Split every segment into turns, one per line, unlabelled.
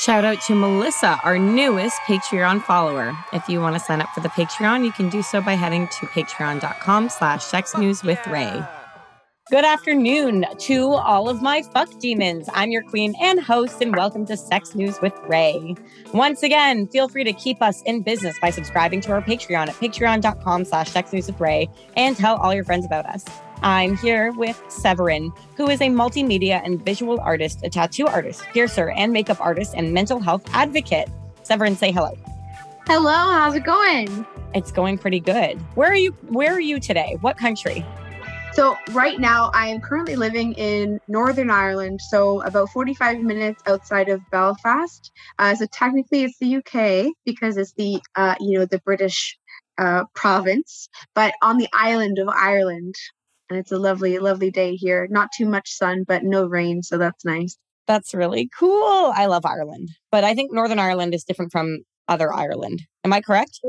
Shout out to Melissa, our newest Patreon follower. If you want to sign up for the Patreon, you can do so by heading to patreon.com slash sexnewswithray. Good afternoon to all of my fuck demons. I'm your queen and host, and welcome to Sex News with Ray. Once again, feel free to keep us in business by subscribing to our Patreon at patreon.com slash sexnewswithray and tell all your friends about us. I'm here with Severin, who is a multimedia and visual artist, a tattoo artist, piercer, and makeup artist, and mental health advocate. Severin, say hello.
Hello, how's it going?
It's going pretty good. Where are you where are you today? What country?
So right now I am currently living in Northern Ireland, so about 45 minutes outside of Belfast. Uh, so technically it's the UK because it's the uh, you know the British uh, province, but on the island of Ireland and it's a lovely, lovely day here. Not too much sun, but no rain, so that's nice.
That's really cool. I love Ireland, but I think Northern Ireland is different from other Ireland. Am I correct?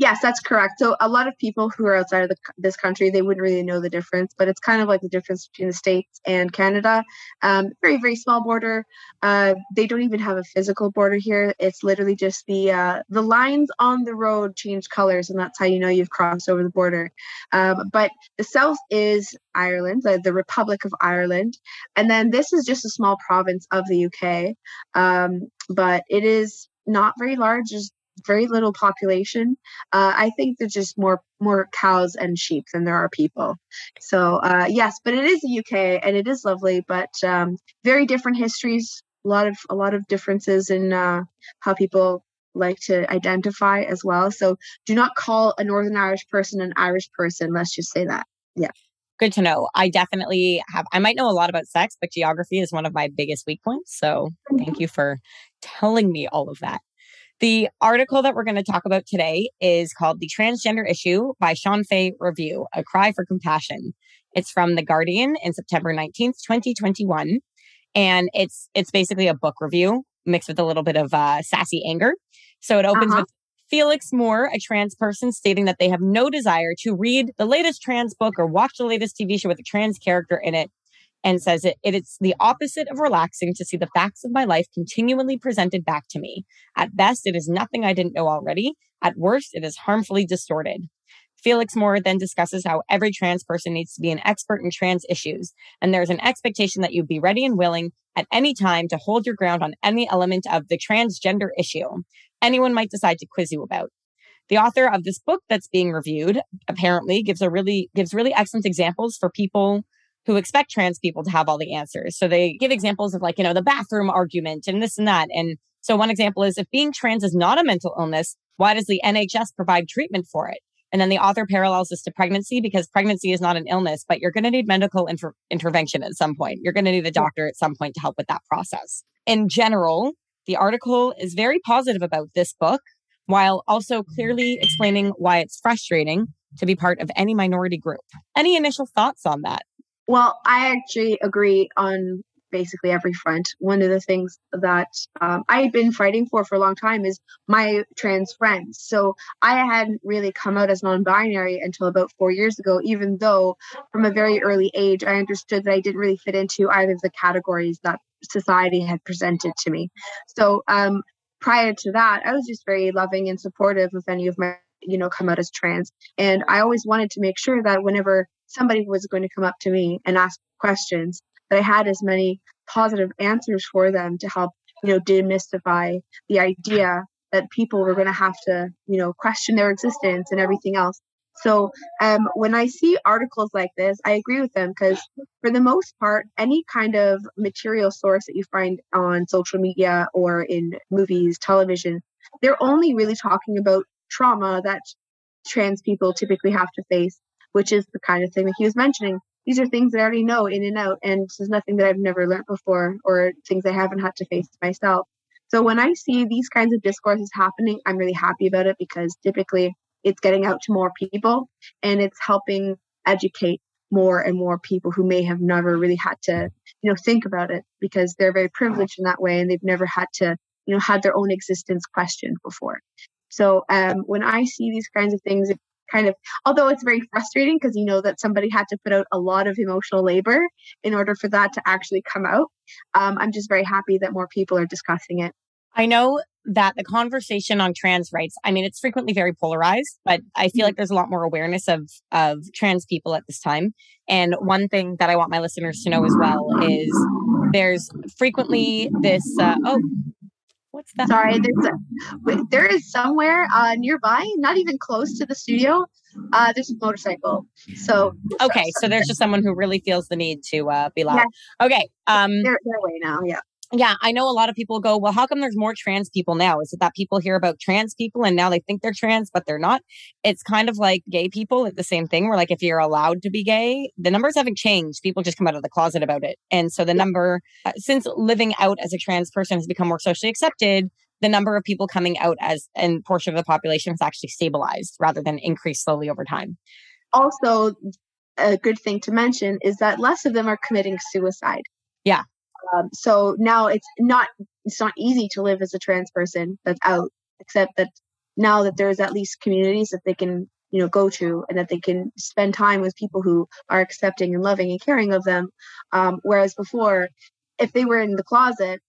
Yes, that's correct. So a lot of people who are outside of the, this country, they wouldn't really know the difference, but it's kind of like the difference between the states and Canada. Um, very very small border. Uh, they don't even have a physical border here. It's literally just the uh, the lines on the road change colors, and that's how you know you've crossed over the border. Um, but the south is Ireland, the, the Republic of Ireland, and then this is just a small province of the UK. Um, but it is not very large. There's very little population. Uh, I think there's just more more cows and sheep than there are people. So uh, yes, but it is the UK and it is lovely, but um, very different histories. A lot of a lot of differences in uh, how people like to identify as well. So do not call a Northern Irish person an Irish person. Let's just say that. Yeah.
Good to know. I definitely have, I might know a lot about sex, but geography is one of my biggest weak points. So thank you for telling me all of that. The article that we're going to talk about today is called The Transgender Issue by Shon Faye Review, A Cry for Compassion. It's from The Guardian in September 19th, 2021. And it's it's basically a book review mixed with a little bit of uh, sassy anger. So it opens uh-huh. with Felix Moore, a trans person, stating that they have no desire to read the latest trans book or watch the latest TV show with a trans character in it and says it, it, it's the opposite of relaxing to see the facts of my life continually presented back to me. At best, it is nothing I didn't know already. At worst, it is harmfully distorted. Felix Moore then discusses how every trans person needs to be an expert in trans issues, and there's an expectation that you be ready and willing at any time to hold your ground on any element of the transgender issue anyone might decide to quiz you about. The author of this book that's being reviewed apparently gives a really gives really excellent examples for people who expect trans people to have all the answers. So they give examples of like, you know, the bathroom argument and this and that. And so one example is if being trans is not a mental illness, why does the NHS provide treatment for it? And then the author parallels this to pregnancy because pregnancy is not an illness, but you're going to need medical inter- intervention at some point. You're going to need a doctor at some point to help with that process. In general, the article is very positive about this book while also clearly explaining why it's frustrating to be part of any minority group. Any initial thoughts on that?
Well, I actually agree on basically every front. One of the things that um, I had been fighting for for a long time is my trans friends. So I hadn't really come out as non binary until about four years ago, even though from a very early age, I understood that I didn't really fit into either of the categories that society had presented to me. So um, prior to that, I was just very loving and supportive of any of my you know come out as trans and i always wanted to make sure that whenever somebody was going to come up to me and ask questions that I had as many positive answers for them to help, you know, demystify the idea that people were going to have to, you know, question their existence and everything else. So um, when I see articles like this, I agree with them because for the most part, any kind of material source that you find on social media or in movies, television, they're only really talking about trauma that trans people typically have to face which is the kind of thing that he was mentioning. These are things that I already know in and out, and this is nothing that I've never learned before or things I haven't had to face myself. So when I see these kinds of discourses happening, I'm really happy about it because typically it's getting out to more people and it's helping educate more and more people who may have never really had to, you know, think about it because they're very privileged in that way and they've never had to, you know, had their own existence questioned before. So um, when I see these kinds of things, it kind of although it's very frustrating because you know that somebody had to put out a lot of emotional labor in order for that to actually come out. Um, i'm just very happy that more people are discussing it.
I know that the conversation on trans rights, I mean, it's frequently very polarized, but I feel like there's a lot more awareness of of trans people at this time. And one thing that I want my listeners to know as well is there's frequently this uh, oh what's that?
Sorry there's a, there is somewhere uh, nearby not even close to the studio uh, there's a motorcycle. So
okay so there's just someone who really feels the need to uh, be loud. Yeah. okay um
they're, they're away now yeah
yeah, I know a lot of people go, well, how come there's more trans people now? Is it that people hear about trans people and now they think they're trans, but they're not? It's kind of like gay people, it's the same thing where, like, if you're allowed to be gay, the numbers haven't changed. People just come out of the closet about it. And so the number, uh, since living out as a trans person has become more socially accepted, the number of people coming out as a portion of the population has actually stabilized rather than increased slowly over time.
Also, a good thing to mention is that less of them are committing suicide.
Yeah.
Um, so now it's not it's not easy to live as a trans person that's out, except that now that there's at least communities that they can you know go to and that they can spend time with people who are accepting and loving and caring of them. Um, whereas before, if they were in the closet,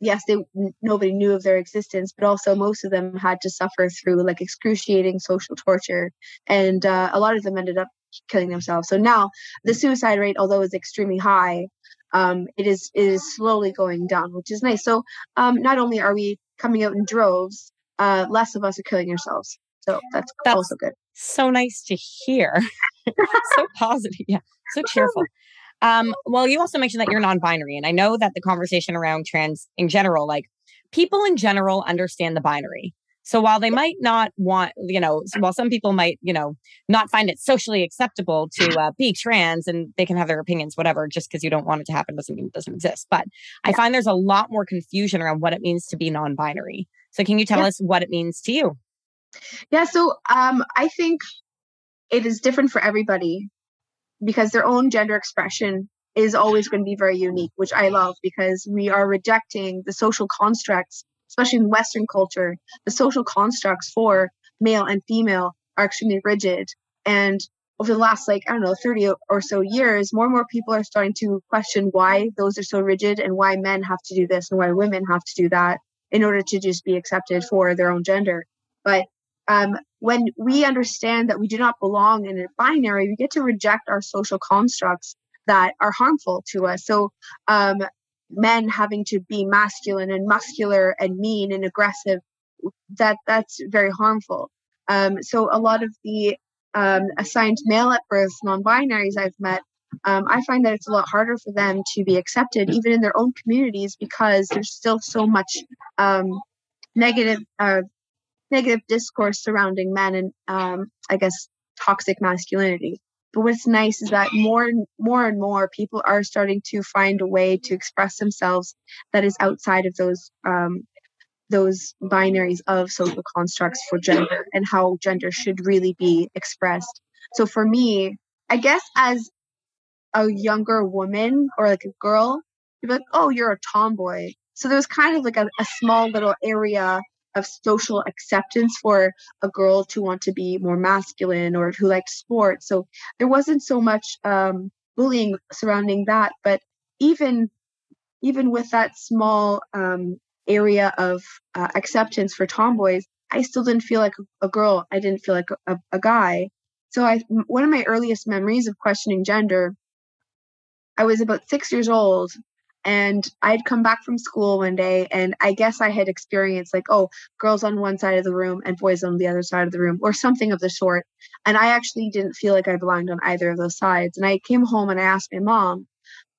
yes, they nobody knew of their existence, but also most of them had to suffer through like excruciating social torture, and uh, a lot of them ended up killing themselves. So now the suicide rate, although is extremely high, um, it is it is slowly going down, which is nice. So um, not only are we coming out in droves, uh, less of us are killing ourselves. So that's, that's also good.
So nice to hear. so positive. Yeah. So cheerful. Um, well, you also mentioned that you're non-binary, and I know that the conversation around trans in general, like people in general understand the binary. So while they might not want, you know, while some people might, you know, not find it socially acceptable to uh, be trans and they can have their opinions, whatever, just because you don't want it to happen doesn't mean it doesn't exist. But I find there's a lot more confusion around what it means to be non binary. So can you tell yeah. us what it means to you?
Yeah. So um, I think it is different for everybody because their own gender expression is always going to be very unique, which I love because we are rejecting the social constructs especially in Western culture, the social constructs for male and female are extremely rigid. And over the last, like, I don't know, 30 or so years, more and more people are starting to question why those are so rigid and why men have to do this and why women have to do that in order to just be accepted for their own gender. But um, when we understand that we do not belong in a binary, we get to reject our social constructs that are harmful to us. So um, men having to be masculine and muscular and mean and aggressive that that's very harmful. Um, so a lot of the um, assigned male at birth non-binaries i've met um, i find that it's a lot harder for them to be accepted even in their own communities because there's still so much um, negative uh, negative discourse surrounding men and um, i guess toxic masculinity but what's nice is that more and more and more people are starting to find a way to express themselves that is outside of those um, those binaries of social constructs for gender and how gender should really be expressed. So for me, I guess as a younger woman or like a girl, you're like, oh, you're a tomboy. So there was kind of like a, a small little area of social acceptance for a girl to want to be more masculine or who liked sports. So there wasn't so much um, bullying surrounding that. But even even with that small um, area of uh, acceptance for tomboys, I still didn't feel like a, girl. I didn't feel like a, a guy. So I one of my earliest memories of questioning gender. I was about six years old and I'd come back from school one day, and I guess I had experienced like, oh, girls on one side of the room and boys on the other side of the room, or something of the sort. And I actually didn't feel like I belonged on either of those sides. And I came home and I asked my mom,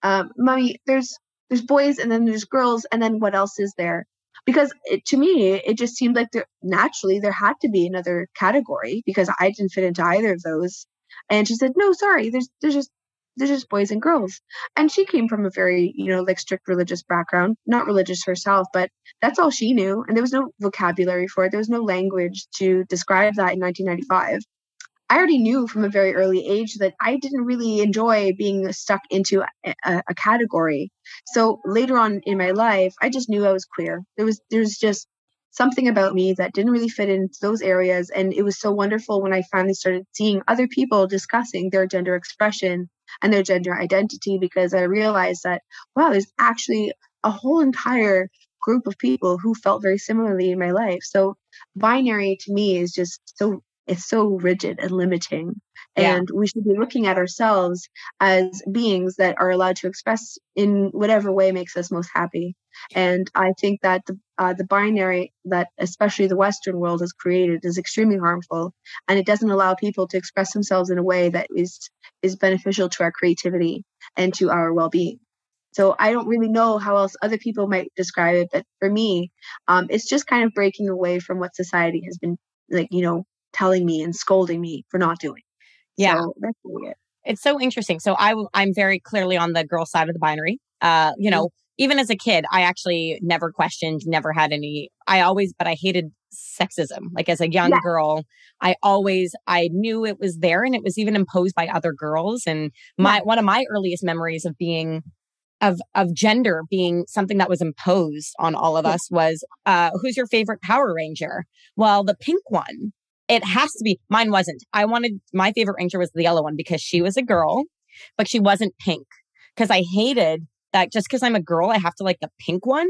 um, "Mommy, there's there's boys and then there's girls, and then what else is there?" Because it, to me, it just seemed like there naturally there had to be another category because I didn't fit into either of those. And she said, "No, sorry, there's there's just they're just boys and girls. And she came from a very, you know, like strict religious background, not religious herself, but that's all she knew. And there was no vocabulary for it. There was no language to describe that in 1995. I already knew from a very early age that I didn't really enjoy being stuck into a, a, a category. So later on in my life, I just knew I was queer. There was there's just something about me that didn't really fit into those areas. And it was so wonderful when I finally started seeing other people discussing their gender expression and their gender identity because I realized that, wow, there's actually a whole entire group of people who felt very similarly in my life. So binary to me is just so it's so rigid and limiting. And we should be looking at ourselves as beings that are allowed to express in whatever way makes us most happy. And I think that the, uh, the binary that especially the Western world has created is extremely harmful, and it doesn't allow people to express themselves in a way that is is beneficial to our creativity and to our well-being. So I don't really know how else other people might describe it, but for me, um, it's just kind of breaking away from what society has been like, you know, telling me and scolding me for not doing.
Yeah, so that's really it. It's so interesting. So I I'm very clearly on the girl side of the binary. Uh, you mm-hmm. know, even as a kid, I actually never questioned, never had any. I always, but I hated sexism. Like as a young yeah. girl, I always I knew it was there, and it was even imposed by other girls. And my yeah. one of my earliest memories of being of of gender being something that was imposed on all of us was uh who's your favorite power ranger well the pink one it has to be. Mine wasn't. I wanted my favorite ranger was the yellow one because she was a girl, but she wasn't pink. Because I hated that just because I'm a girl, I have to like the pink one.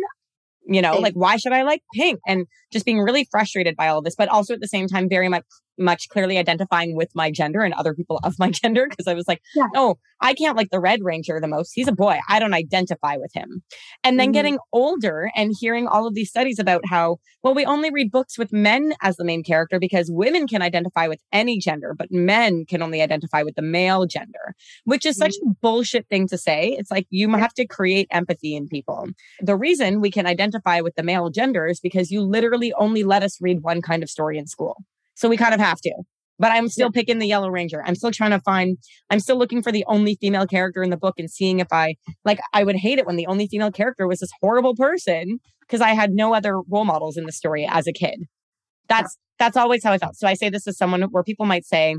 You know, like why should I like pink? And just being really frustrated by all this, but also at the same time, very much much clearly identifying with my gender and other people of my gender because I was like, yeah. oh, I can't like the Red Ranger the most. He's a boy. I don't identify with him. And then mm-hmm. getting older and hearing all of these studies about how, well, we only read books with men as the main character because women can identify with any gender, but men can only identify with the male gender, which is such mm-hmm. a bullshit thing to say. It's like you have to create empathy in people. The reason we can identify with the male gender is because you literally only let us read one kind of story in school. So we kind of have to. But I'm still yeah. picking the Yellow Ranger. I'm still trying to find, I'm still looking for the only female character in the book and seeing if I, like, I would hate it when the only female character was this horrible person because I had no other role models in the story as a kid. That's, yeah. that's always how I felt. So I say this as someone where people might say,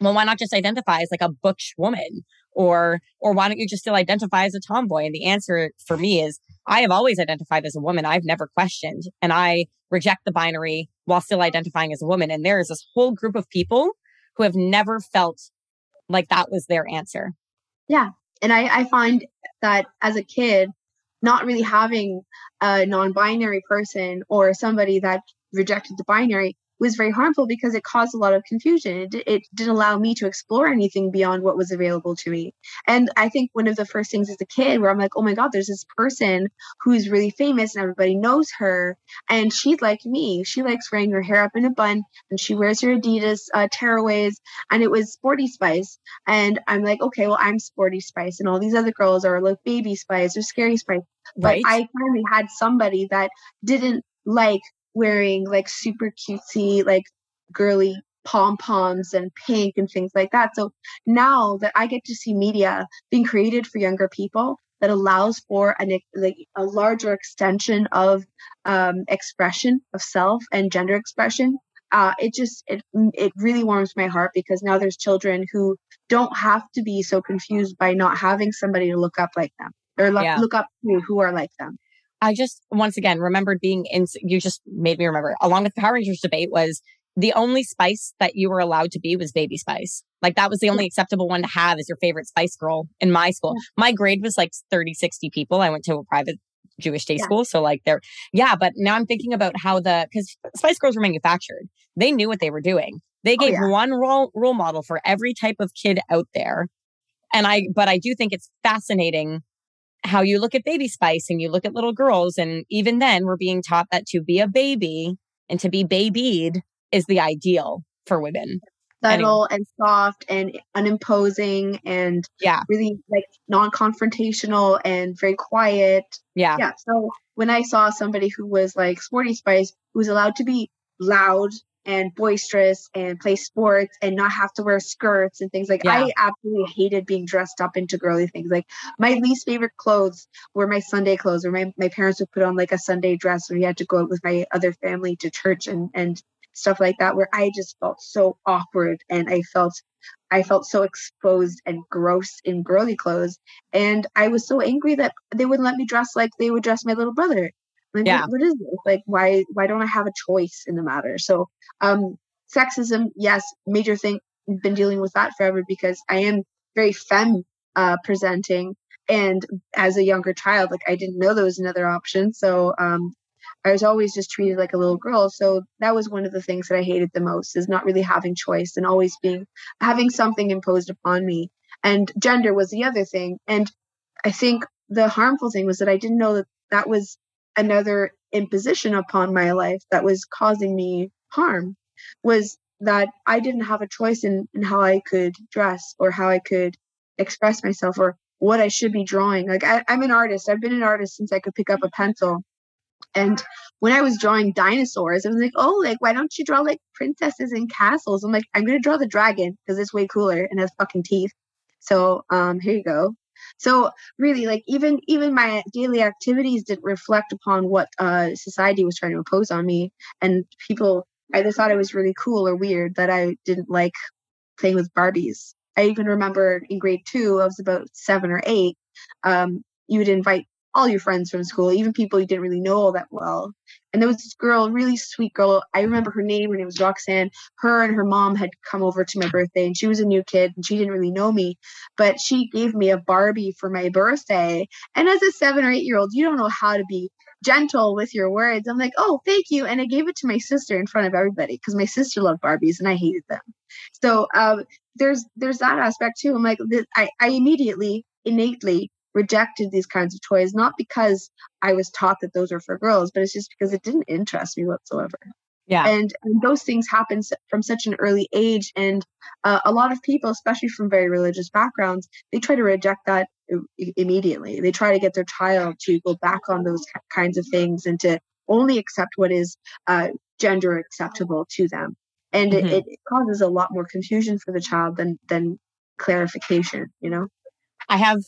well, why not just identify as like a butch woman? Or, or why don't you just still identify as a tomboy? And the answer for me is I have always identified as a woman. I've never questioned. And I reject the binary while still identifying as a woman. And there is this whole group of people who have never felt like that was their answer.
Yeah. And I, I find that as a kid, not really having a non binary person or somebody that rejected the binary was very harmful because it caused a lot of confusion. It, it didn't allow me to explore anything beyond what was available to me. And I think one of the first things as a kid where I'm like, oh my God, there's this person who's really famous and everybody knows her. And she's like me. She likes wearing her hair up in a bun and she wears her Adidas uh, tearaways. And it was Sporty Spice. And I'm like, okay, well, I'm Sporty Spice. And all these other girls are like Baby Spice or Scary Spice. Right. But I finally had somebody that didn't like wearing like super cutesy, like girly pom poms and pink and things like that. So now that I get to see media being created for younger people that allows for an, like a larger extension of um, expression of self and gender expression, uh, it just it it really warms my heart because now there's children who don't have to be so confused by not having somebody to look up like them or look, yeah. look up to who are like them.
I just once again remembered being in, you just made me remember, along with the Power Rangers debate, was the only spice that you were allowed to be was baby spice. Like that was the only acceptable one to have as your favorite spice girl in my school. My grade was like 30, 60 people. I went to a private Jewish day yeah. school. So like they're, yeah, but now I'm thinking about how the, because Spice Girls were manufactured. They knew what they were doing. They oh, gave oh, yeah. one role, role model for every type of kid out there. And I, but I do think it's fascinating how you look at baby spice and you look at little girls. And even then, we're being taught that to be a baby and to be babied is the ideal for women.
Subtle and soft and unimposing and
yeah,
really like non confrontational and very quiet.
Yeah.
Yeah. So when I saw somebody who was like Sporty Spice, who was allowed to be loud and boisterous and play sports and not have to wear skirts and things like yeah. I absolutely hated being dressed up into girly things. Like my least favorite clothes were my Sunday clothes or my, my parents would put on like a Sunday dress when we had to go out with my other family to church and and stuff like that where I just felt so awkward and I felt I felt so exposed and gross in girly clothes. And I was so angry that they wouldn't let me dress like they would dress my little brother. Like, yeah. What, what is this? Like, why why don't I have a choice in the matter? So, um, sexism, yes, major thing. Been dealing with that forever because I am very femme uh, presenting, and as a younger child like i didn't know there was another option so um i was always just treated like a little girl so that was one of the things that i hated the most is not really having choice and always being having something imposed upon me and gender was the other thing and i think the harmful thing was that i didn't know that that was another imposition upon my life that was causing me harm was that i didn't have a choice in, in how i could dress or how i could express myself or what I should be drawing. Like I, am an artist. I've been an artist since I could pick up a pencil. And when I was drawing dinosaurs, I was like, oh, like why don't you draw like princesses and castles? I'm like, I'm gonna draw the dragon because it's way cooler and has fucking teeth. So um, here you go. So really, like even even my daily activities didn't reflect upon what uh, society was trying to impose on me, and people either thought it was really cool or weird that I didn't like playing with Barbies I even remember in grade two, I was about seven or eight. Um, you would invite all your friends from school, even people you didn't really know all that well. And there was this girl, really sweet girl. I remember her name. Her name was Roxanne. Her and her mom had come over to my birthday, and she was a new kid, and she didn't really know me, but she gave me a Barbie for my birthday. And as a seven or eight year old, you don't know how to be gentle with your words. I'm like, oh, thank you. And I gave it to my sister in front of everybody because my sister loved Barbies and I hated them. So um, there's there's that aspect too. I'm like, I, I immediately, innately rejected these kinds of toys, not because I was taught that those are for girls, but it's just because it didn't interest me whatsoever.
Yeah.
And, and those things happen from such an early age. And uh, a lot of people, especially from very religious backgrounds, they try to reject that immediately. They try to get their child to go back on those kinds of things and to only accept what is uh, gender acceptable to them. And mm-hmm. it, it causes a lot more confusion for the child than than clarification. You know.
I have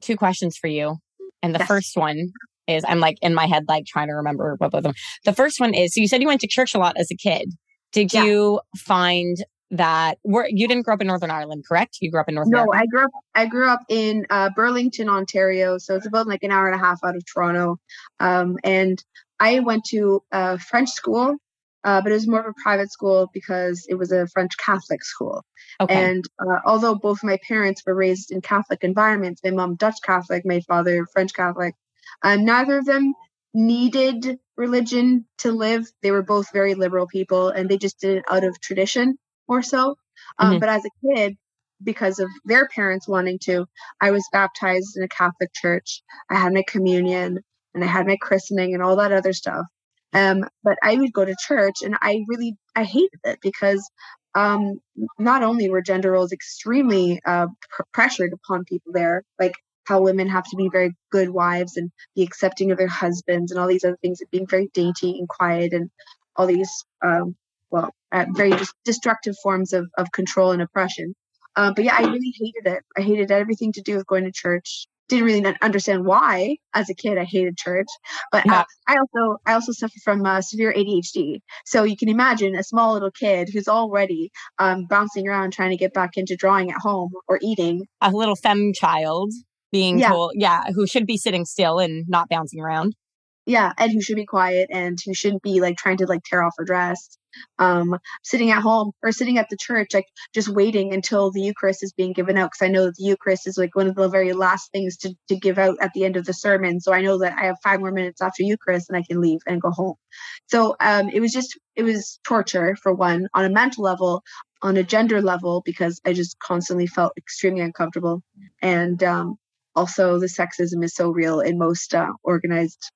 two questions for you, and the yes. first one is I'm like in my head, like trying to remember what both of them. The first one is so you said you went to church a lot as a kid. Did yeah. you find that were you didn't grow up in Northern Ireland, correct? You grew up in Northern.
No, I grew up. I grew up in uh, Burlington, Ontario. So it's about like an hour and a half out of Toronto. Um, and I went to a French school, uh, but it was more of a private school because it was a French Catholic school. Okay. And uh, although both my parents were raised in Catholic environments, my mom Dutch Catholic, my father French Catholic, uh, neither of them needed religion to live. They were both very liberal people, and they just did it out of tradition more so. Um, mm-hmm. But as a kid, because of their parents wanting to, I was baptized in a Catholic church. I had my communion and I had my christening and all that other stuff. Um, but I would go to church and I really I hated it because um, not only were gender roles extremely uh, pr- pressured upon people there, like how women have to be very good wives and be accepting of their husbands and all these other things, of being very dainty and quiet and all these um, well, uh, very destructive forms of, of control and oppression. Uh, but yeah, I really hated it. I hated everything to do with going to church. Didn't really understand why as a kid I hated church, but yeah. I, I, also I also suffer from uh, severe ADHD. So you can imagine a small little kid who's already um, bouncing around trying to get back into drawing at home or eating.
A little femme child being yeah. told, yeah, who should be sitting still and not bouncing around.
Yeah, and who should be quiet and who shouldn't be like trying to like tear off her dress um, sitting at home or sitting at the church, like just waiting until the Eucharist is being given out. Because I know the Eucharist is like one of the very last things to, to give out at the end of the sermon. So I know that I have five more minutes after Eucharist and I can leave and go home. So um, it was just, it was torture for one on a mental level, on a gender level, because I just constantly felt extremely uncomfortable. And um, also, the sexism is so real in most uh, organized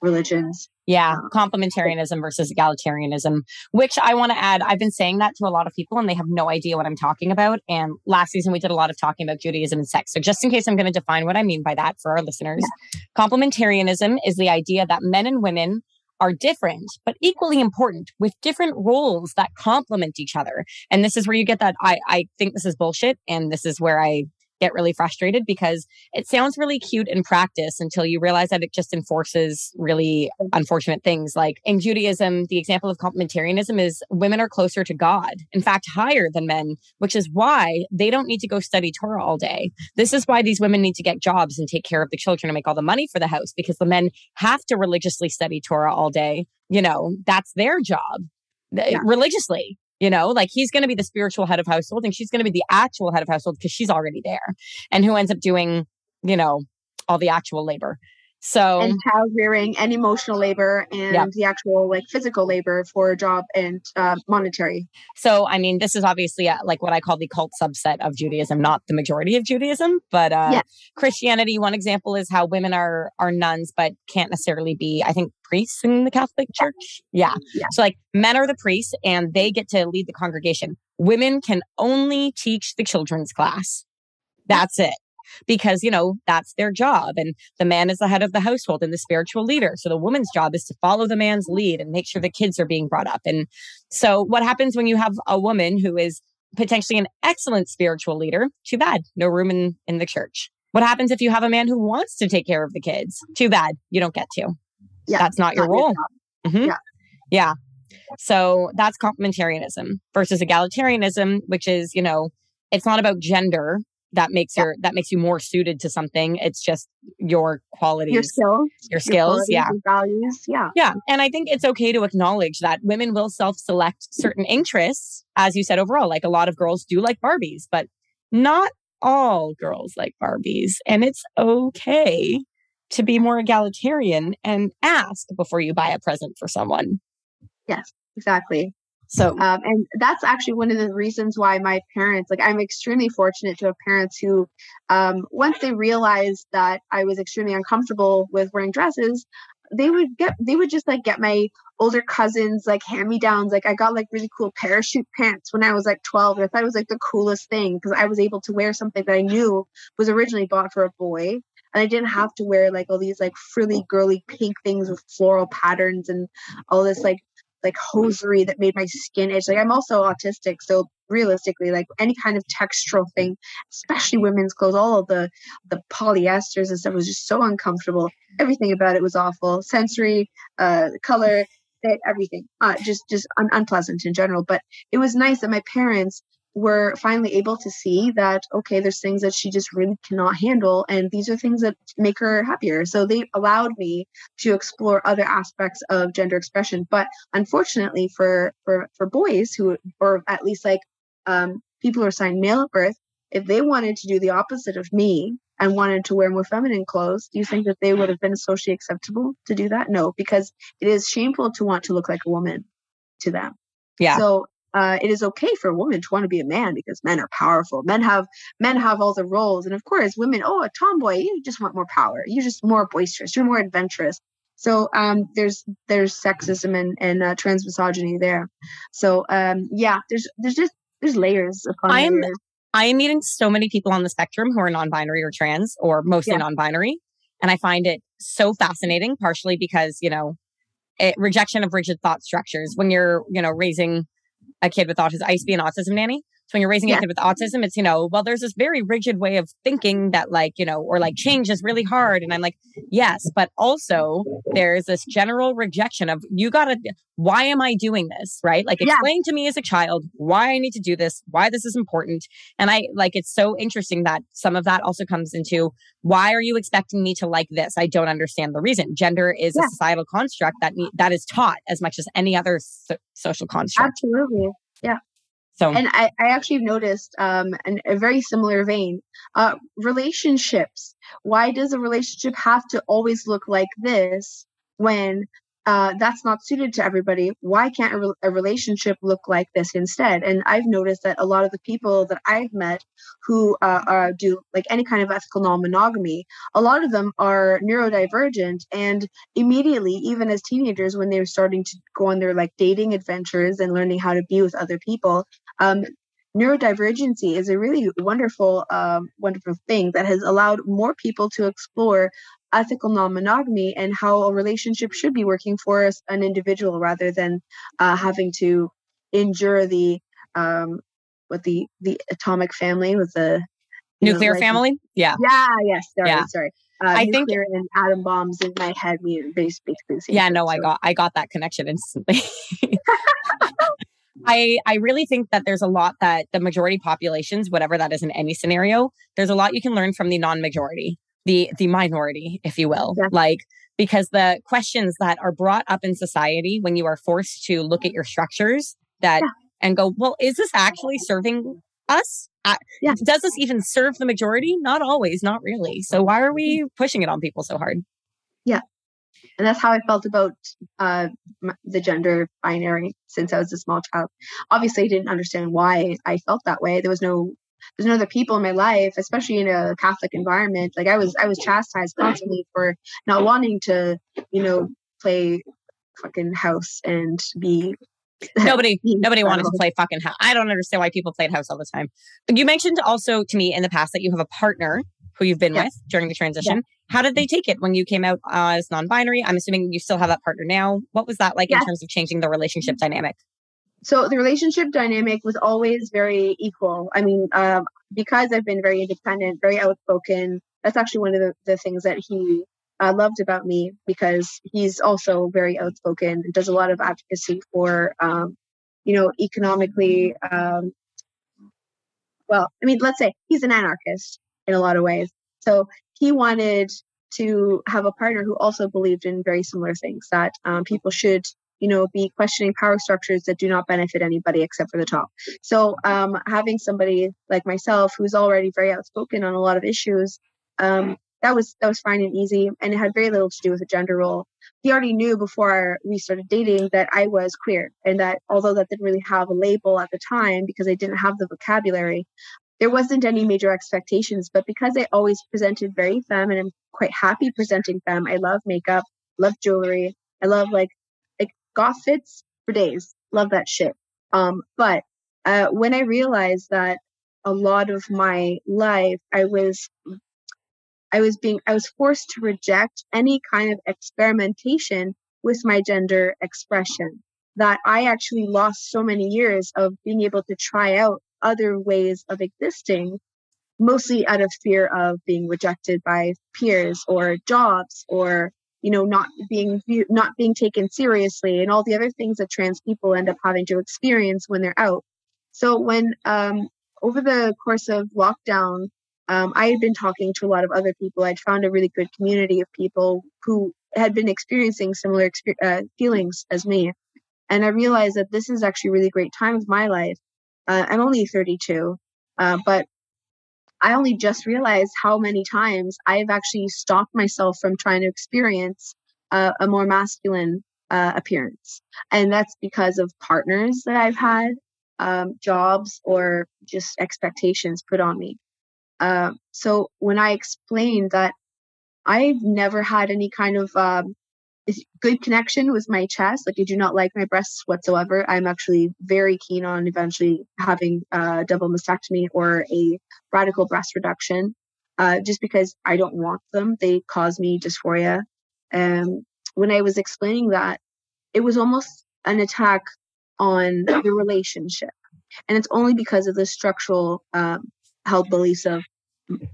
religions.
Yeah, um, complementarianism versus egalitarianism, which I want to add. I've been saying that to a lot of people and they have no idea what I'm talking about. And last season we did a lot of talking about Judaism and sex. So just in case I'm going to define what I mean by that for our listeners, yeah. complementarianism is the idea that men and women are different, but equally important with different roles that complement each other. And this is where you get that. I, I think this is bullshit. And this is where I get really frustrated because it sounds really cute in practice until you realize that it just enforces really unfortunate things. Like in Judaism, the example of complementarianism is women are closer to God, in fact, higher than men, which is why they don't need to go study Torah all day. This is why these women need to get jobs and take care of the children and make all the money for the house because the men have to religiously study Torah all day. You know, that's their job yeah. religiously you know, like he's going to be the spiritual head of household and she's going to be the actual head of household because she's already there. And who ends up doing you know, all the actual labor. So
and child rearing and emotional labor and yep. the actual like physical labor for a job and uh, monetary.
So I mean, this is obviously a, like what I call the cult subset of Judaism, not the majority of Judaism, but uh, yeah. Christianity. One example is how women are are nuns, but can't necessarily be. I think priests in the Catholic Church. Yeah. yeah. So like men are the priests and they get to lead the congregation. Women can only teach the children's class. That's it because, you know, that's their job. And the man is the head of the household and the spiritual leader. So the woman's job is to follow the man's lead and make sure the kids are being brought up. And so what happens when you have a woman who is potentially an excellent spiritual leader? Too bad. No room in, in the church. What happens if you have a man who wants to take care of the kids? Too bad. You don't get to. Yeah, that's not your not role. Your mm-hmm. Yeah. Yeah. So that's complementarianism versus egalitarianism, which is, you know, it's not about gender that makes yeah. your that makes you more suited to something it's just your qualities
your skills
your skills
your
yeah.
values yeah.
Yeah and i think it's okay to acknowledge that women will self-select certain interests as you said overall like a lot of girls do like barbies but not all girls like barbies and it's okay to be more egalitarian and ask before you buy a present for someone.
Yes exactly so, um, and that's actually one of the reasons why my parents, like, I'm extremely fortunate to have parents who, um, once they realized that I was extremely uncomfortable with wearing dresses, they would get, they would just like get my older cousins like hand me downs. Like, I got like really cool parachute pants when I was like 12. I thought it was like the coolest thing because I was able to wear something that I knew was originally bought for a boy and I didn't have to wear like all these like frilly girly pink things with floral patterns and all this like like hosiery that made my skin itch. Like I'm also autistic, so realistically, like any kind of textural thing, especially women's clothes, all of the the polyesters and stuff was just so uncomfortable. Everything about it was awful. Sensory, uh, color, everything, uh, just just un- unpleasant in general. But it was nice that my parents were finally able to see that okay there's things that she just really cannot handle and these are things that make her happier. So they allowed me to explore other aspects of gender expression. But unfortunately for for for boys who or at least like um, people who are assigned male at birth if they wanted to do the opposite of me and wanted to wear more feminine clothes do you think that they would have been socially acceptable to do that? No because it is shameful to want to look like a woman to them.
Yeah.
So uh, it is okay for a woman to want to be a man because men are powerful. Men have men have all the roles, and of course, women. Oh, a tomboy, you just want more power. You're just more boisterous. You're more adventurous. So um, there's there's sexism and and uh, trans misogyny there. So um, yeah, there's there's just there's layers upon
I'm
layers.
I am meeting so many people on the spectrum who are non-binary or trans or mostly yeah. non-binary, and I find it so fascinating. Partially because you know, it, rejection of rigid thought structures when you're you know raising a kid with autism. I used to be an autism nanny. So when you're raising yeah. a kid with autism, it's, you know, well, there's this very rigid way of thinking that like, you know, or like change is really hard. And I'm like, yes, but also there's this general rejection of you gotta, why am I doing this? Right. Like explain yeah. to me as a child why I need to do this, why this is important. And I like, it's so interesting that some of that also comes into why are you expecting me to like this? I don't understand the reason. Gender is yeah. a societal construct that, that is taught as much as any other so- social construct.
Absolutely. Yeah. So, and I, I actually noticed um, in a very similar vein, uh, relationships. Why does a relationship have to always look like this when uh, that's not suited to everybody. Why can't a, re- a, relationship look like this instead? And I've noticed that a lot of the people that I've met who uh, uh, do like any kind of ethical non monogamy, a lot of them are neurodivergent. And immediately, even as teenagers, when they're starting to go on their like dating adventures and learning how to be with other people, um, neurodivergency is a really wonderful, um, wonderful thing that has allowed more people to explore ethical non-monogamy and how a relationship should be working for an individual rather than uh, having to endure the um, what the the atomic family with the
nuclear know, like, family. Yeah.
Yeah. Yes. Sorry. Yeah. Sorry. Uh, I think and atom bombs in my head mean basically.
Yeah. No, so. I got I got that connection instantly. I I really think that there's a lot that the majority populations, whatever that is in any scenario, there's a lot you can learn from the non-majority the the minority, if you will. Yeah. Like because the questions that are brought up in society when you are forced to look at your structures that yeah. and go, well, is this actually serving us yeah. does this even serve the majority? Not always, not really. So why are we pushing it on people so hard?
Yeah. And that's how I felt about uh, the gender binary since I was a small child. Obviously, I didn't understand why I felt that way. There was no there's no other people in my life, especially in a Catholic environment. Like I was, I was chastised constantly for not wanting to, you know, play fucking house and be.
Nobody, nobody wanted to play fucking house. I don't understand why people played house all the time. But you mentioned also to me in the past that you have a partner who you've been yes. with during the transition. Yes. How did they take it when you came out as non-binary? I'm assuming you still have that partner now. What was that like yes. in terms of changing the relationship dynamic?
so the relationship dynamic was always very equal. I mean, um, because I've been very independent, very outspoken, that's actually one of the, the things that he uh, loved about me because he's also very outspoken and does a lot of advocacy for, um, you know, economically. Um, well, I mean, let's say he's an anarchist in a lot of ways. So he wanted to have a partner who also believed in very similar things that um, people should you know, be questioning power structures that do not benefit anybody except for the top. So um, having somebody like myself who's already very outspoken on a lot of issues, um, that was that was fine and easy, and it had very little to do with a gender role. He already knew before we started dating that I was queer, and that although that didn't really have a label at the time because I didn't have the vocabulary, there wasn't any major expectations. But because I always presented very femme, and I'm quite happy presenting femme, I love makeup, love jewelry, I love like like goth fits for days. Love that shit. Um, but uh, when I realized that a lot of my life, I was, I was being, I was forced to reject any kind of experimentation with my gender expression. That I actually lost so many years of being able to try out other ways of existing, mostly out of fear of being rejected by peers or jobs or you know not being not being taken seriously and all the other things that trans people end up having to experience when they're out. So when um, over the course of lockdown um, i had been talking to a lot of other people. I'd found a really good community of people who had been experiencing similar exper- uh, feelings as me. And i realized that this is actually a really great time of my life uh, i'm only 32 uh, but I only just realized how many times I've actually stopped myself from trying to experience uh, a more masculine uh, appearance. And that's because of partners that I've had, um, jobs, or just expectations put on me. Uh, so when I explained that I've never had any kind of um, good connection with my chest. Like I do not like my breasts whatsoever. I'm actually very keen on eventually having a double mastectomy or a radical breast reduction, uh, just because I don't want them. They cause me dysphoria. And when I was explaining that, it was almost an attack on the relationship, and it's only because of the structural um, beliefs of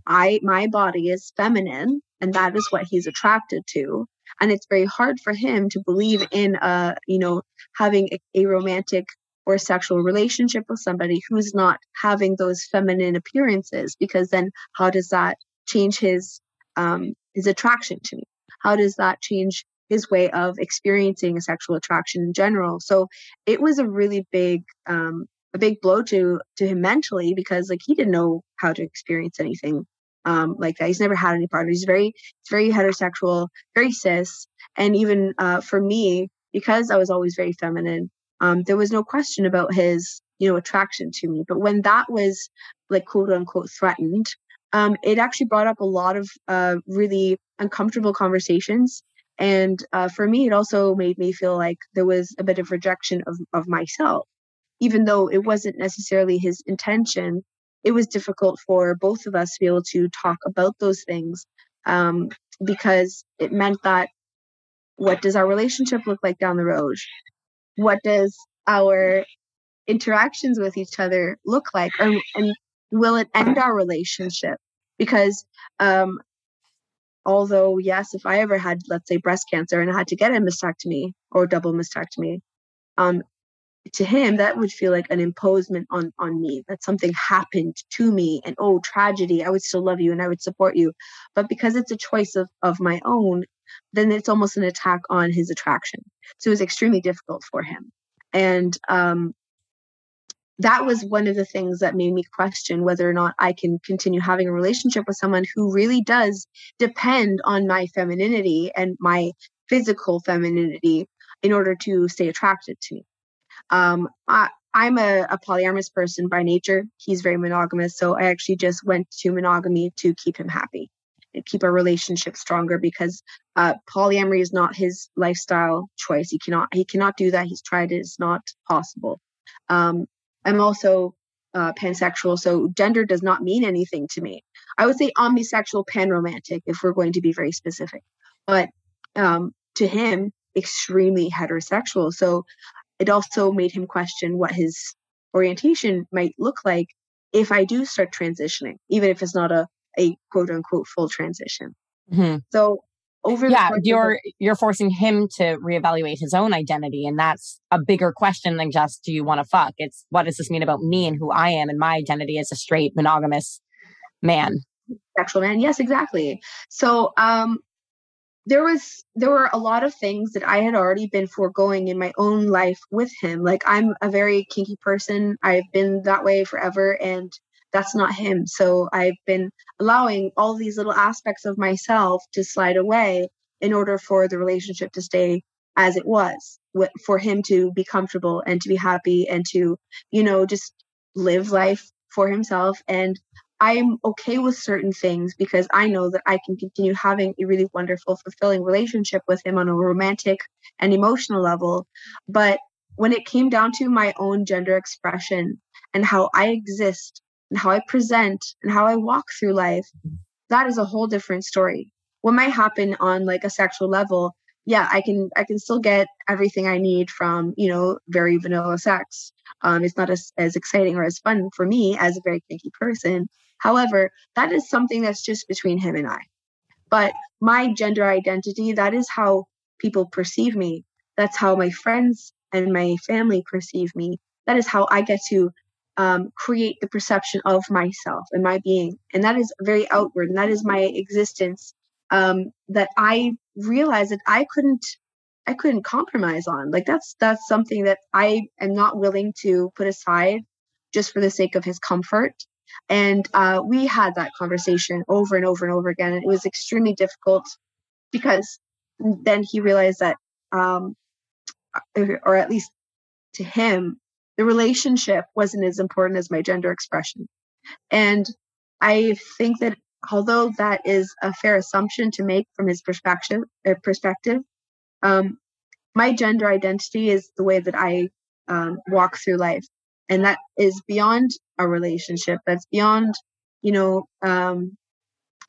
I my body is feminine, and that is what he's attracted to and it's very hard for him to believe in uh you know having a, a romantic or sexual relationship with somebody who's not having those feminine appearances because then how does that change his um his attraction to me? How does that change his way of experiencing a sexual attraction in general? So it was a really big um a big blow to to him mentally because like he didn't know how to experience anything um, like that. He's never had any partners. He's very, he's very heterosexual, very cis. And even uh, for me, because I was always very feminine, um, there was no question about his, you know, attraction to me. But when that was like quote unquote threatened, um, it actually brought up a lot of uh, really uncomfortable conversations. And uh, for me, it also made me feel like there was a bit of rejection of, of myself, even though it wasn't necessarily his intention it was difficult for both of us to be able to talk about those things um, because it meant that what does our relationship look like down the road? What does our interactions with each other look like? and will it end our relationship? Because um, although, yes, if I ever had, let's say, breast cancer and I had to get a mastectomy or double mastectomy, um, to him that would feel like an imposement on on me that something happened to me and oh tragedy i would still love you and i would support you. But because it's a choice of of my own then it's almost an attack on his attraction. So it was extremely difficult for him. And um that was one of the things that made me question whether or not I can continue having a relationship with someone who really does depend on my femininity and my physical femininity in order to stay attracted to me. Um, I, I'm a, a polyamorous person by nature. He's very monogamous. So I actually just went to monogamy to keep him happy and keep our relationship stronger because uh, polyamory is not his lifestyle choice. He cannot he cannot do that. He's tried it. It's not possible. Um, I'm also uh, pansexual, so gender does not mean anything to me. I would say omnisexual, panromantic, if we're going to be very specific. But um, to him, extremely heterosexual. So it also made him question what his orientation might look like if I do start transitioning, even if it's not a, a quote unquote full transition. Mm-hmm. So over
yeah you're the- you're forcing him to reevaluate his own identity and that's a bigger question than just do you want to fuck it's what does this mean about me and who i am and my identity as a straight monogamous man
sexual man yes exactly so um there was there were a lot of things that i had already been foregoing in my own life with him like i'm a very kinky person i've been that way forever and that's not him. So I've been allowing all these little aspects of myself to slide away in order for the relationship to stay as it was, for him to be comfortable and to be happy and to, you know, just live life for himself. And I'm okay with certain things because I know that I can continue having a really wonderful, fulfilling relationship with him on a romantic and emotional level. But when it came down to my own gender expression and how I exist and how I present and how I walk through life, that is a whole different story. What might happen on like a sexual level, yeah, I can I can still get everything I need from, you know, very vanilla sex. Um, it's not as, as exciting or as fun for me as a very kinky person. However, that is something that's just between him and I. But my gender identity, that is how people perceive me. That's how my friends and my family perceive me. That is how I get to um, create the perception of myself and my being and that is very outward and that is my existence um, that i realized that i couldn't i couldn't compromise on like that's that's something that i am not willing to put aside just for the sake of his comfort and uh, we had that conversation over and over and over again and it was extremely difficult because then he realized that um, or at least to him the relationship wasn't as important as my gender expression. And I think that although that is a fair assumption to make from his perspective, uh, perspective, um, my gender identity is the way that I um, walk through life, and that is beyond a relationship. That's beyond, you know, um,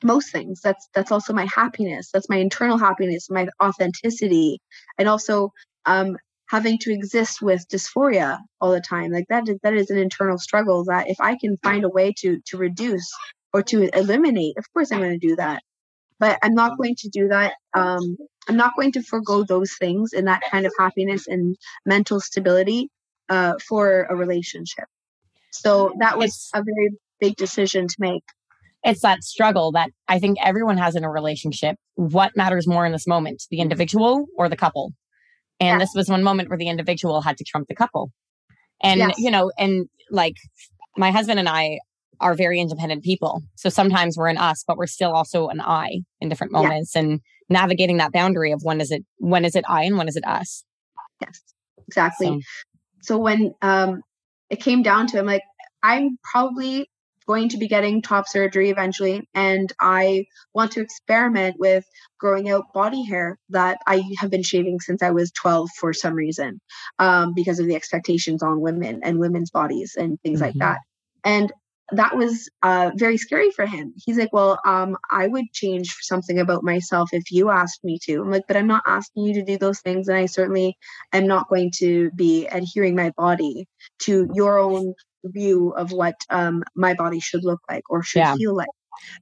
most things. That's that's also my happiness. That's my internal happiness, my authenticity, and also um, having to exist with dysphoria all the time like that is, that is an internal struggle that if i can find a way to to reduce or to eliminate of course i'm going to do that but i'm not going to do that um i'm not going to forego those things and that kind of happiness and mental stability uh for a relationship so that was it's, a very big decision to make
it's that struggle that i think everyone has in a relationship what matters more in this moment the individual or the couple and this was one moment where the individual had to trump the couple. And, yes. you know, and like my husband and I are very independent people. So sometimes we're an us, but we're still also an I in different moments yeah. and navigating that boundary of when is it when is it I and when is it us.
Yes, exactly. So, so when um it came down to it, I'm like, I'm probably going to be getting top surgery eventually and I want to experiment with growing out body hair that I have been shaving since I was 12 for some reason um, because of the expectations on women and women's bodies and things mm-hmm. like that. And that was uh, very scary for him. He's like, Well, um, I would change something about myself if you asked me to. I'm like, But I'm not asking you to do those things. And I certainly am not going to be adhering my body to your own view of what um, my body should look like or should yeah. feel like.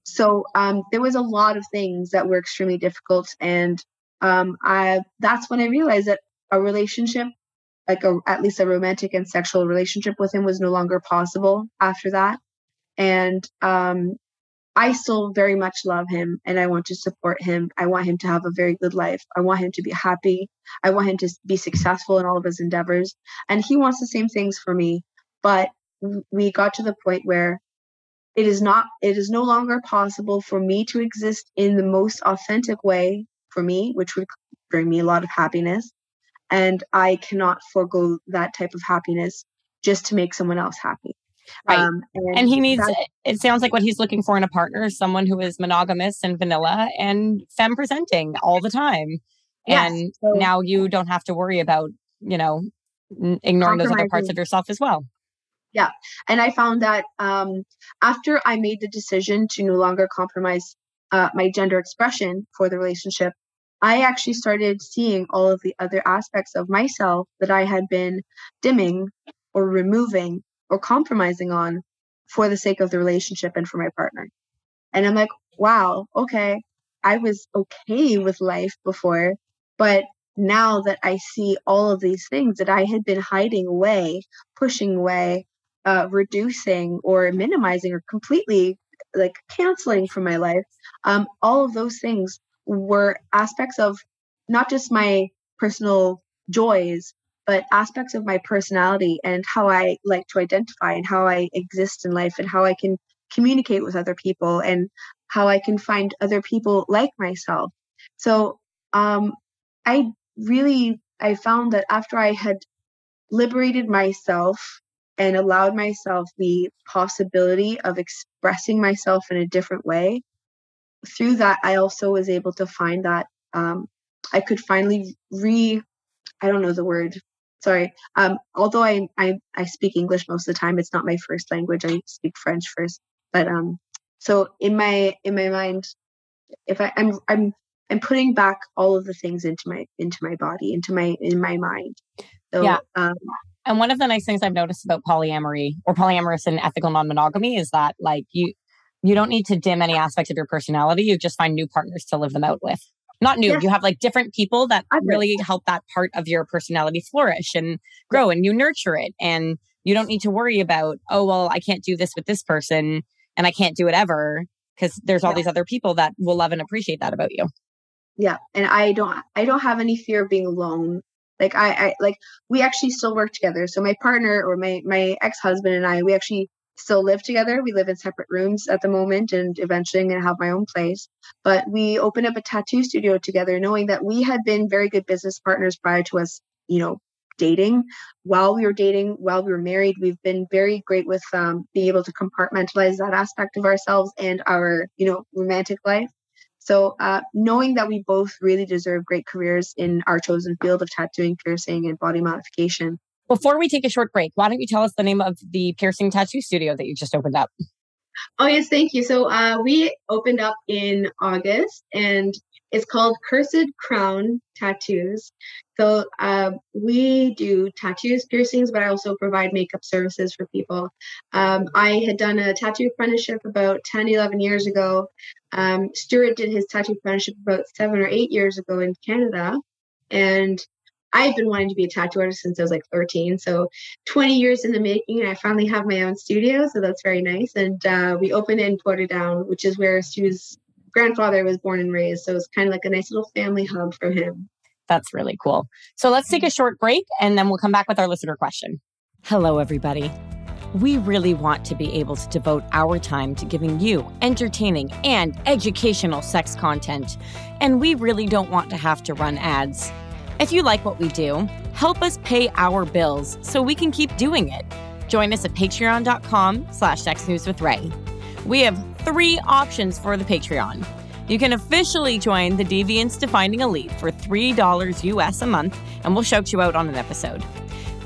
So um, there was a lot of things that were extremely difficult, and um, I that's when I realized that a relationship, like a, at least a romantic and sexual relationship with him, was no longer possible after that. And um, I still very much love him, and I want to support him. I want him to have a very good life. I want him to be happy. I want him to be successful in all of his endeavors, and he wants the same things for me. but we got to the point where it is not it is no longer possible for me to exist in the most authentic way for me which would bring me a lot of happiness and i cannot forego that type of happiness just to make someone else happy
right. um, and, and, he needs it sounds like what he's looking for in a partner is someone who is monogamous and vanilla and femme presenting all the time. Yes, and so, now you don't have to worry about you know ignoring those other parts of yourself as well.
Yeah and i found that um, after i made the decision to no longer compromise uh, my gender expression for the relationship i actually started seeing all of the other aspects of myself that i had been dimming or removing or compromising on for the sake of the relationship and for my partner. And i'm like wow okay i was okay with life before but now that I see all of these things that I had been hiding away, pushing away, uh, reducing or minimizing or completely like canceling from my life, um, all of those things were aspects of not just my personal joys, but aspects of my personality and how I like to identify and how I exist in life and how I can communicate with other people and how I can find other people like myself. So um, I really I found that after I had liberated myself and allowed myself the possibility of expressing myself in a different way, through that I also was able to find that um, I could finally re I don't know the word sorry um, although I, I i speak english most of the time it's not my first language i speak french first but um so in my in my mind if I, I'm I'm I'm putting back all of the things into my into my body, into my in my mind.
So, yeah. Um, and one of the nice things I've noticed about polyamory or polyamorous and ethical non-monogamy is that like you you don't need to dim any aspects of your personality. You just find new partners to live them out with. Not new. Yes. You have like different people that really help that part of your personality flourish and grow and you nurture it. And you don't need to worry about, oh, well, I can't do this with this person and I can't do it ever because there's all yeah. these other people that will love and appreciate that about you
yeah and i don't i don't have any fear of being alone like I, I like we actually still work together so my partner or my my ex-husband and i we actually still live together. We live in separate rooms at the moment and eventually i'm going to have my own place. But we opened up a tattoo studio together knowing that we had been very good business partners prior to us you know dating. While we were dating while we were married we've been very great with um, being able to compartmentalize that aspect of ourselves and our you know romantic life. So, uh, knowing that we both really deserve great careers in our chosen field of tattooing, piercing, and body modification.
Before we take a short break, why don't you tell us the name of the piercing tattoo studio that you just opened up?
Oh, yes, thank you. So, uh, we opened up in August and it's called Cursed Crown Tattoos. So uh, we do tattoos, piercings, but I also provide makeup services for people. Um, I had done a tattoo apprenticeship about 10, 11 years ago. Um, Stuart did his tattoo apprenticeship about seven or eight years ago in Canada. And I've been wanting to be a tattoo artist since I was like 13. So 20 years in the making, and I finally have my own studio. So that's very nice. And uh, we opened in Portadown, which is where Stu's grandfather was born and raised. So it's kind of like a nice little family hub for him.
That's really cool. So let's take a short break and then we'll come back with our listener question. Hello, everybody. We really want to be able to devote our time to giving you entertaining and educational sex content, and we really don't want to have to run ads. If you like what we do, help us pay our bills so we can keep doing it. Join us at patreon.com slash sexnewswithray. We have three options for the Patreon. You can officially join the Deviants Defining Elite for $3 US a month, and we'll shout you out on an episode.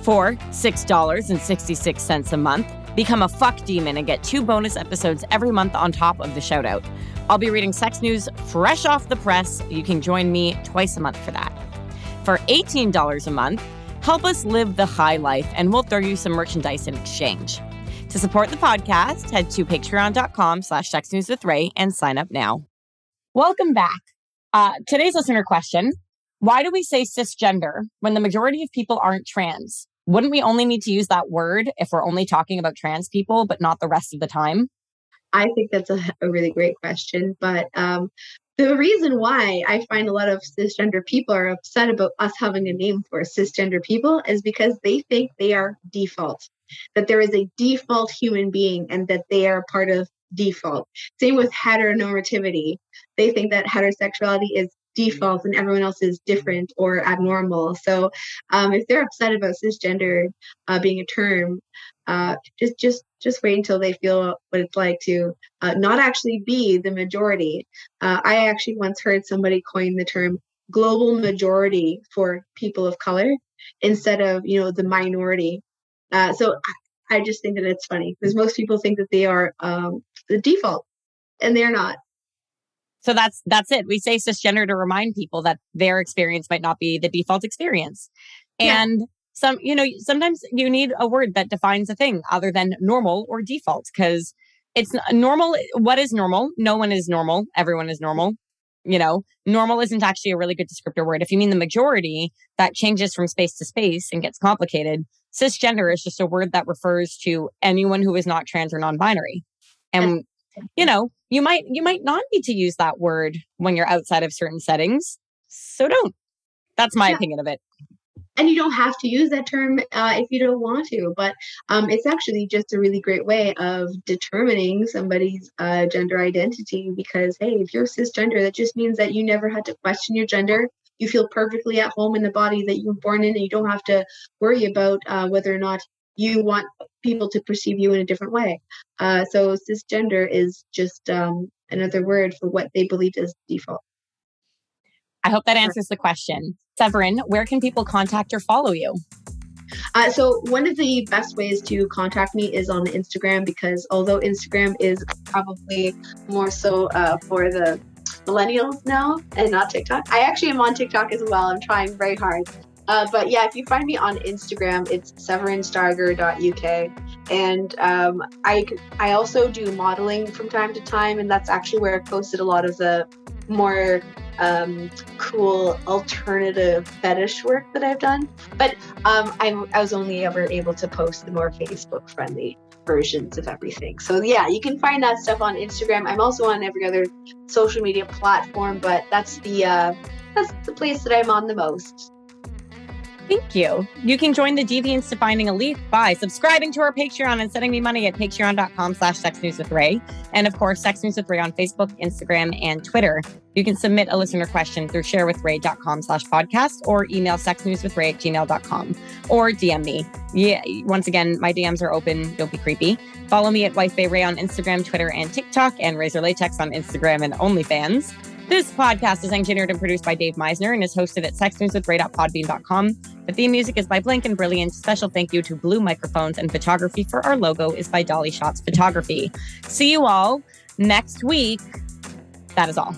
For $6.66 a month, become a fuck demon and get two bonus episodes every month on top of the shout out. I'll be reading sex news fresh off the press. You can join me twice a month for that. For $18 a month, help us live the high life and we'll throw you some merchandise in exchange. To support the podcast, head to patreon.com slash sexnewswithray and sign up now. Welcome back. Uh, today's listener question Why do we say cisgender when the majority of people aren't trans? Wouldn't we only need to use that word if we're only talking about trans people, but not the rest of the time?
I think that's a, a really great question. But um, the reason why I find a lot of cisgender people are upset about us having a name for cisgender people is because they think they are default that there is a default human being and that they are part of default. Same with heteronormativity. They think that heterosexuality is default and everyone else is different or abnormal. So um, if they're upset about cisgender uh, being a term, uh, just just just wait until they feel what it's like to uh, not actually be the majority. Uh, I actually once heard somebody coin the term global majority for people of color instead of you know the minority. Uh, so I, I, just think that it's funny because most people think that they are um, the default, and they're not.
So that's that's it. We say cisgender to remind people that their experience might not be the default experience, and. Yeah some you know sometimes you need a word that defines a thing other than normal or default because it's normal what is normal? No one is normal. Everyone is normal. You know normal isn't actually a really good descriptor word. If you mean the majority that changes from space to space and gets complicated cisgender is just a word that refers to anyone who is not trans or non-binary. And you know you might you might not need to use that word when you're outside of certain settings so don't. That's my yeah. opinion of it.
And you don't have to use that term uh, if you don't want to but um, it's actually just a really great way of determining somebody's uh, gender identity because hey if you're cisgender that just means that you never had to question your gender. You feel perfectly at home in the body that you were born in and you don't have to worry about uh, whether or not you want people to perceive you in a different way uh, so cisgender is just um, another word for what they believe is default
I hope that answers the question. Severin, where can people contact or follow you?
Uh, so one of the best ways to contact me is on Instagram because although Instagram is probably more so uh, for the millennials now and not TikTok, I actually am on TikTok as well. I'm trying very hard. Uh, but yeah, if you find me on Instagram, it's severinstarger.uk. And um, I, I also do modeling from time to time, and that's actually where I posted a lot of the more um, cool alternative fetish work that I've done. But um, I, I was only ever able to post the more Facebook friendly versions of everything. So yeah, you can find that stuff on Instagram. I'm also on every other social media platform, but that's the uh, that's the place that I'm on the most.
Thank you. You can join the Deviants Defining Elite by subscribing to our Patreon and sending me money at patreon.com slash sex news with Ray. And of course, Sex News with Ray on Facebook, Instagram, and Twitter. You can submit a listener question through sharewithray.com slash podcast or email sexnewswithray at gmail.com or DM me. Yeah, once again, my DMs are open. Don't be creepy. Follow me at Wife Bay Ray on Instagram, Twitter, and TikTok, and Razor Latex on Instagram and OnlyFans. This podcast is engineered and produced by Dave Meisner and is hosted at sexnewswithray.podbean.com. The theme music is by Blank and Brilliant. Special thank you to Blue Microphones and photography for our logo is by Dolly Shots Photography. See you all next week. That is all.